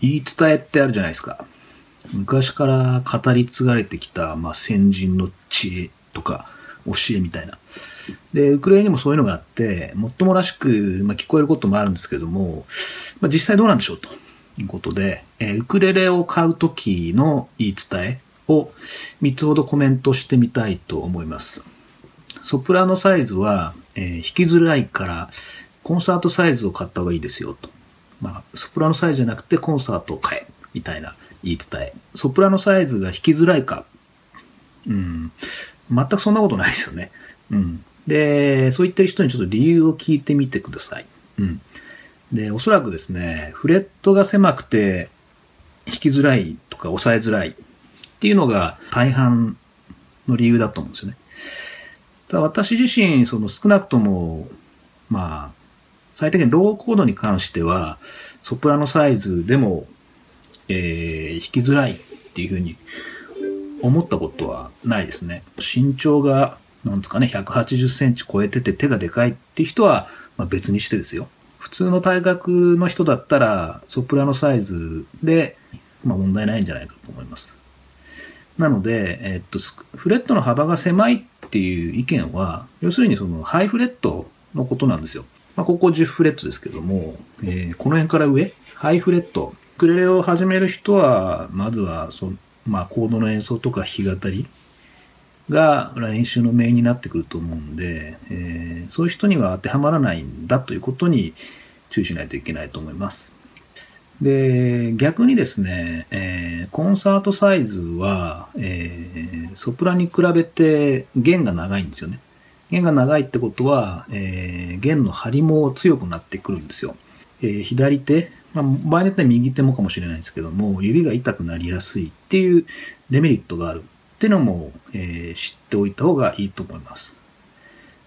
言い伝えってあるじゃないですか。昔から語り継がれてきた、まあ、先人の知恵とか教えみたいな。で、ウクレレにもそういうのがあって、もっともらしく、まあ、聞こえることもあるんですけども、まあ、実際どうなんでしょうということで、えー、ウクレレを買うときの言い伝えを3つほどコメントしてみたいと思います。ソプラノサイズは、えー、弾きづらいからコンサートサイズを買った方がいいですよと。まあ、ソプラノサイズじゃなくてコンサートを買えみたいな言い伝え。ソプラノサイズが弾きづらいか。うん。全くそんなことないですよね。うん。で、そう言ってる人にちょっと理由を聞いてみてください。うん。で、おそらくですね、フレットが狭くて弾きづらいとか抑えづらいっていうのが大半の理由だと思うんですよね。ただ私自身、その少なくとも、まあ、最低限ローコードに関しては、ソプラノサイズでもえー、弾きづらいっていうふうに思ったことはないですね。身長が、なんですかね、180センチ超えてて手がでかいって人は、まあ、別にしてですよ。普通の体格の人だったら、ソプラノサイズで、まあ問題ないんじゃないかと思います。なので、えっと、フレットの幅が狭いっていう意見は、要するにそのハイフレットのことなんですよ。まあ、ここ10フレットですけども、えー、この辺から上、ハイフレットクレレを始める人は、まずはそ、まあ、コードの演奏とか弾き語りが練習のメインになってくると思うんで、えー、そういう人には当てはまらないんだということに注意しないといけないと思います。で、逆にですね、えー、コンサートサイズは、えー、ソプラに比べて弦が長いんですよね。弦が長いってことは、えー、弦の張りも強くなってくるんですよ。えー、左手、まあ、場合によっては右手もかもしれないですけども、指が痛くなりやすいっていうデメリットがあるっていうのも、えー、知っておいた方がいいと思います。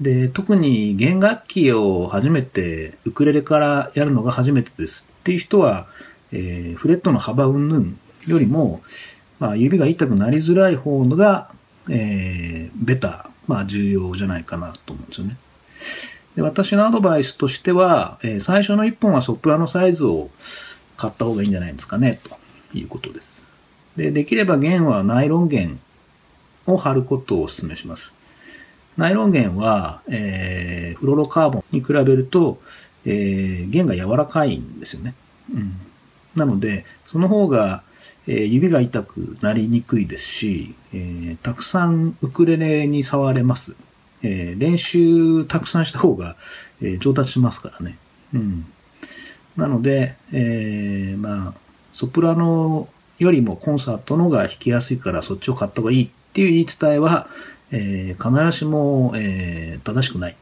で、特に弦楽器を初めて、ウクレレからやるのが初めてですっていう人は、えー、フレットの幅云々よりも、まあ、指が痛くなりづらい方のが、えー、ベターまあ、重要じゃないかなと思うんですよね。で私のアドバイスとしては、えー、最初の1本はソプラノサイズを買った方がいいんじゃないですかね、ということです。で、できれば弦はナイロン弦を貼ることをお勧めします。ナイロン弦は、えー、フロロカーボンに比べると、えー、弦が柔らかいんですよね。うん、なので、その方が、えー、指が痛くなりにくいですし、えー、たくさんウクレレに触れます。えー、練習たくさんした方が、え、上達しますからね。うん。なので、え、まあ、ソプラノよりもコンサートのが弾きやすいからそっちを買った方がいいっていう言い伝えは、え、必ずしも、え、正しくない。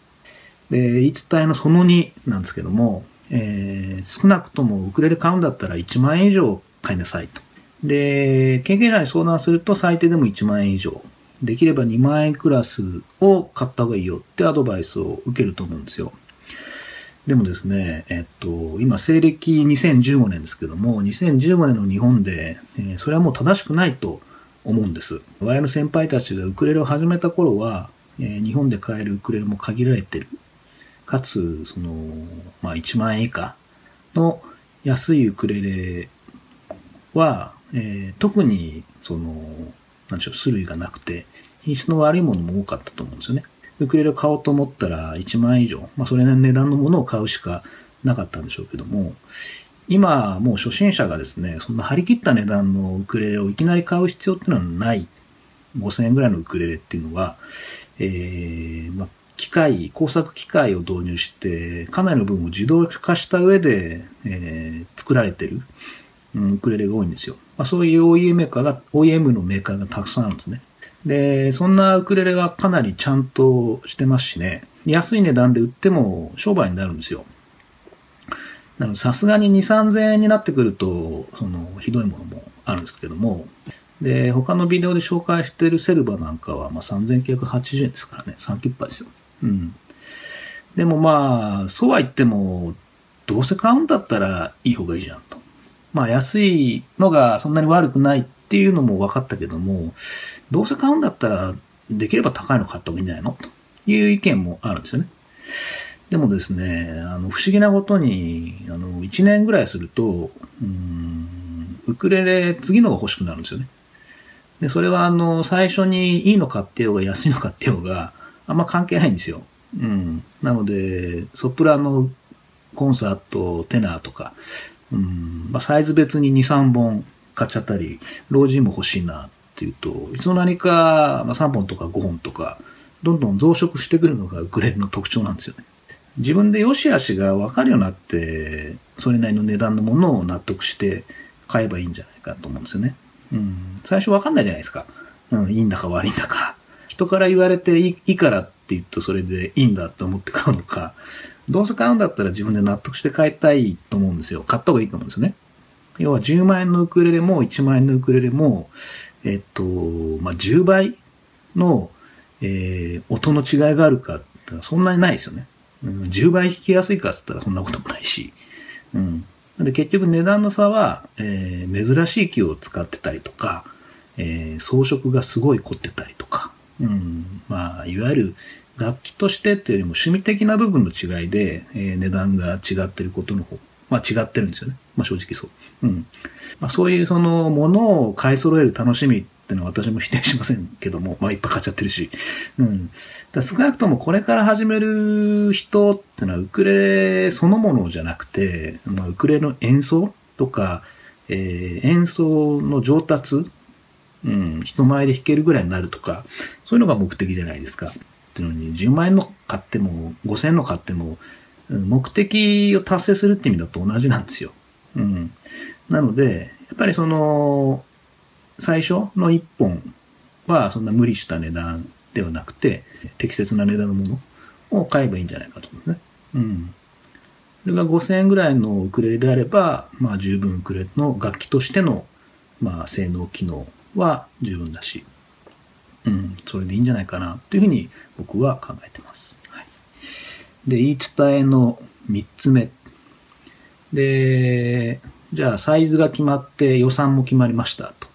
で、言い伝えのその2なんですけども、え、少なくともウクレレ買うんだったら1万円以上買いなさいと。で、経験者に相談すると最低でも1万円以上。できれば2万円クラスを買った方がいいよってアドバイスを受けると思うんですよ。でもですね、えっと、今、西暦2015年ですけども、2015年の日本で、えー、それはもう正しくないと思うんです。我々の先輩たちがウクレレを始めた頃は、えー、日本で買えるウクレレも限られてる。かつ、その、まあ、1万円以下の安いウクレレは、えー、特に、その、なんでしょう、種類がなくて、品質の悪いものも多かったと思うんですよね。ウクレレを買おうと思ったら1万円以上、まあそれなりの値段のものを買うしかなかったんでしょうけども、今もう初心者がですね、そんな張り切った値段のウクレレをいきなり買う必要っていうのはない。5000円ぐらいのウクレレっていうのは、えー、まあ、機械、工作機械を導入して、かなりの部分を自動化した上で、えー、作られてる、うん、ウクレレが多いんですよ。まあ、そういう OEM メーカーが、OEM のメーカーがたくさんあるんですね。で、そんなウクレレはかなりちゃんとしてますしね、安い値段で売っても商売になるんですよ。なので、さすがに2、3000円になってくると、その、ひどいものもあるんですけども、で、他のビデオで紹介してるセルバなんかは、まあ、3980円ですからね、3キッパですよ。うん。でもまあ、そうは言っても、どうせ買うんだったらいい方がいいじゃんと。まあ安いのがそんなに悪くないっていうのも分かったけども、どうせ買うんだったらできれば高いの買った方がいいんじゃないの？という意見もあるんですよね。でもですね、あの、不思議なことに、あの、1年ぐらいすると、うん、ウクレレ次のが欲しくなるんですよね。で、それはあの、最初にいいの買ってようが安いの買ってようが、あんま関係ないんですよ。うん。なので、ソプラノ、コンサート、テナーとか、うん、まあ、サイズ別に2、3本買っちゃったり、老人も欲しいなっていうと、いつの間にか、まあ、3本とか5本とか、どんどん増殖してくるのがウクレレの特徴なんですよね。自分で良し悪しが分かるようになって、それなりの値段のものを納得して買えばいいんじゃないかと思うんですよね。うん。最初分かんないじゃないですか。うん、いいんだか悪いんだか。人から言われていいからって言うとそれでいいんだと思って買うのか、どうせ買うんだったら自分で納得して買いたいと思うんですよ。買った方がいいと思うんですよね。要は10万円のウクレレも1万円のウクレレも、えっと、まあ、10倍の、えー、音の違いがあるかってそんなにないですよね。うん、10倍弾きやすいかっつったらそんなこともないし。うん。で結局値段の差は、えー、珍しい木を使ってたりとか、えー、装飾がすごい凝ってたりとか、うん、まあ、いわゆる楽器としてっていうよりも趣味的な部分の違いで、えー、値段が違ってることの方、まあ違ってるんですよね。まあ正直そう。うん。まあそういうそのものを買い揃える楽しみっていうのは私も否定しませんけども、まあいっぱい買っちゃってるし。うん。だ少なくともこれから始める人っていうのはウクレレそのものじゃなくて、まあ、ウクレレの演奏とか、えー、演奏の上達、うん、人前で弾けるぐらいになるとか、そういうのが目的じゃないですか。っていうのに、10万円の買っても、5000円の買っても、目的を達成するって意味だと同じなんですよ。うん。なので、やっぱりその、最初の1本はそんな無理した値段ではなくて、適切な値段のものを買えばいいんじゃないかと思うんですね。うん。それが5000円ぐらいのウクレレであれば、まあ十分ウクレレの楽器としての、まあ性能、機能は十分だし、うん、それでいいんじゃないかなというふうに僕は考えてます。はい、で、言い伝えの3つ目。で、じゃあサイズが決まって予算も決まりましたと。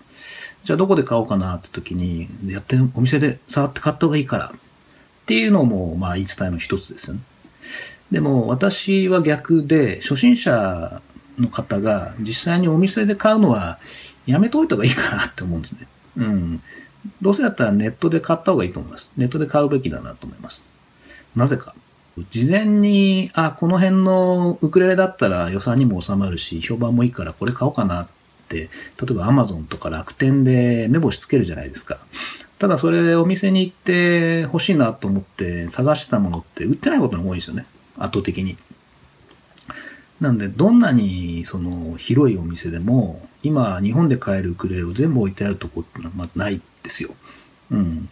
じゃあどこで買おうかなって時に、やってお店で触って買った方がいいからっていうのも、まあ言い伝えの一つですよね。でも私は逆で、初心者の方が実際にお店で買うのはやめといた方がいいかなって思うんですね。うん。どうせだったらネットで買った方がいいと思います。ネットで買うべきだなと思います。なぜか。事前に、あ、この辺のウクレレだったら予算にも収まるし、評判もいいからこれ買おうかなって、例えば Amazon とか楽天で目星つけるじゃないですか。ただそれお店に行って欲しいなと思って探してたものって売ってないことが多いんですよね。圧倒的に。なんで、どんなにその広いお店でも、今日本で買えるウクレレを全部置いてあるとこってのはまずないですよ。うん。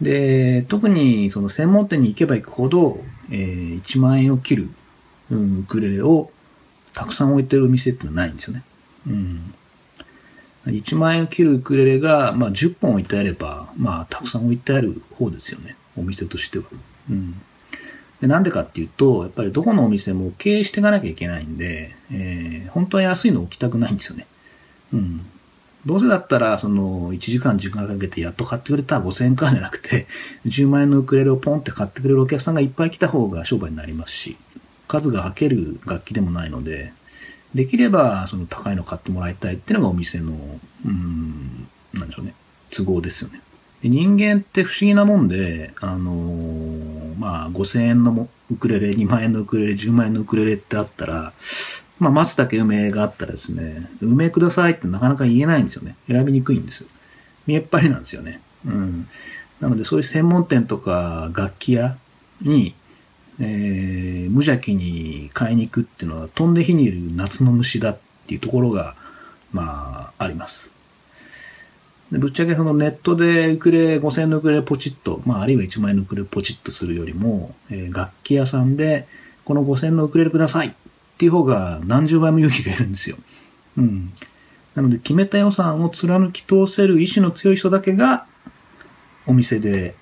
で、特にその専門店に行けば行くほど、えー、1万円を切る、うん、ウクレレをたくさん置いてるお店ってのはないんですよね。うん。1万円を切るウクレレが、まあ、10本置いてあれば、まあ、たくさん置いてある方ですよね。お店としては。うん。で、なんでかっていうと、やっぱりどこのお店も経営していかなきゃいけないんで、えー、本当は安いの置きたくないんですよね。うん。どうせだったら、その、1時間時間かけてやっと買ってくれた5000円かじゃなくて、10万円のウクレレをポンって買ってくれるお客さんがいっぱい来た方が商売になりますし、数がはける楽器でもないので、できれば、その高いの買ってもらいたいっていうのがお店の、うん、なんでしょうね、都合ですよね。で人間って不思議なもんで、あのー、まあ、5000円のウクレレ、2万円のウクレレ、10万円のウクレレってあったら、まあ、松茸梅があったらですね、梅くださいってなかなか言えないんですよね。選びにくいんです。見えっ張りなんですよね。うん。なので、そういう専門店とか楽器屋に、えー、無邪気に買いに行くっていうのは、飛んで火にいる夏の虫だっていうところが、まあ、あります。ぶっちゃけそのネットでウクレレ5000のウクレレポチッと、まあ、あるいは1万円のウクレレポチッとするよりも、えー、楽器屋さんで、この5000のウクレレくださいっていう方が何十倍も勇気がいるんですよ。うん。なので、決めた予算を貫き通せる意志の強い人だけが、お店で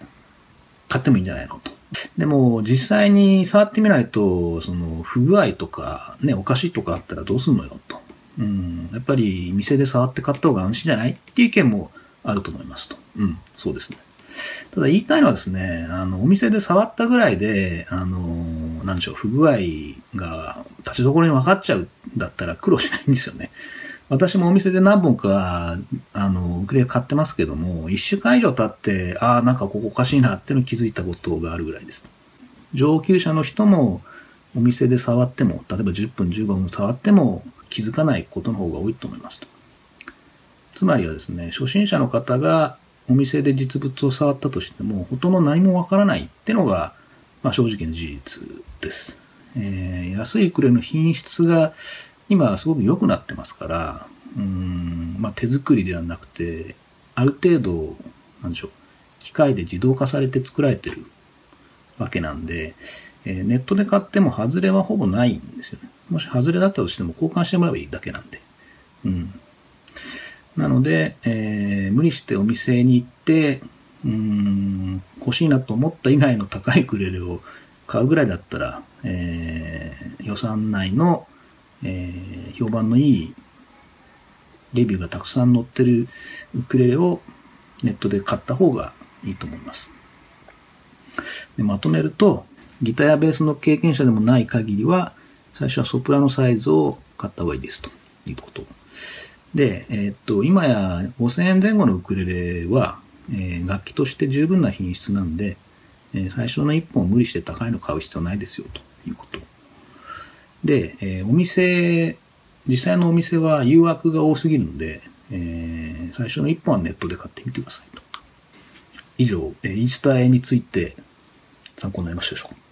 買ってもいいんじゃないのと。でも、実際に触ってみないと、その、不具合とか、ね、おかしいとかあったらどうすんのよ、と。うん。やっぱり、店で触って買った方が安心じゃないっていう意見もあると思いますと。うん、そうですね。ただ言いたいのはですね、あの、お店で触ったぐらいで、あの、なんでしょう、不具合が立ちどころに分かっちゃうんだったら苦労しないんですよね。私もお店で何本か、あの、ウクレレ買ってますけども、一週間以上経って、ああ、なんかここおかしいなっていうの気づいたことがあるぐらいです。上級者の人も、お店で触っても、例えば10分15分触っても気づかないことの方が多いと思いますと。つまりはですね、初心者の方がお店で実物を触ったとしても、ほとんど何もわからないってのが、まあ、正直な事実です。えー、安いクレの品質が今すごく良くなってますから、うん、まあ、手作りではなくて、ある程度、なんでしょう、機械で自動化されて作られてるわけなんで、えー、ネットで買っても外れはほぼないんですよね。もし外れだったとしても交換してもらえばいいだけなんで。うん。なので、えー、無理してお店に行って、うん、欲しいなと思った以外の高いクレレを買うぐらいだったら、えー、予算内の、えー、評判のいいレビューがたくさん載ってるウクレレをネットで買った方がいいと思います。でまとめると、ギターやベースの経験者でもない限りは、最初はソプラノサイズを買った方がいいですということ。で、えー、っと、今や5000円前後のウクレレは、えー、楽器として十分な品質なんで、えー、最初の1本無理して高いの買う必要ないですよということ。で、えお店、実際のお店は誘惑が多すぎるので、え最初の1本はネットで買ってみてくださいと。以上、えイースターについて参考になりましたでしょうか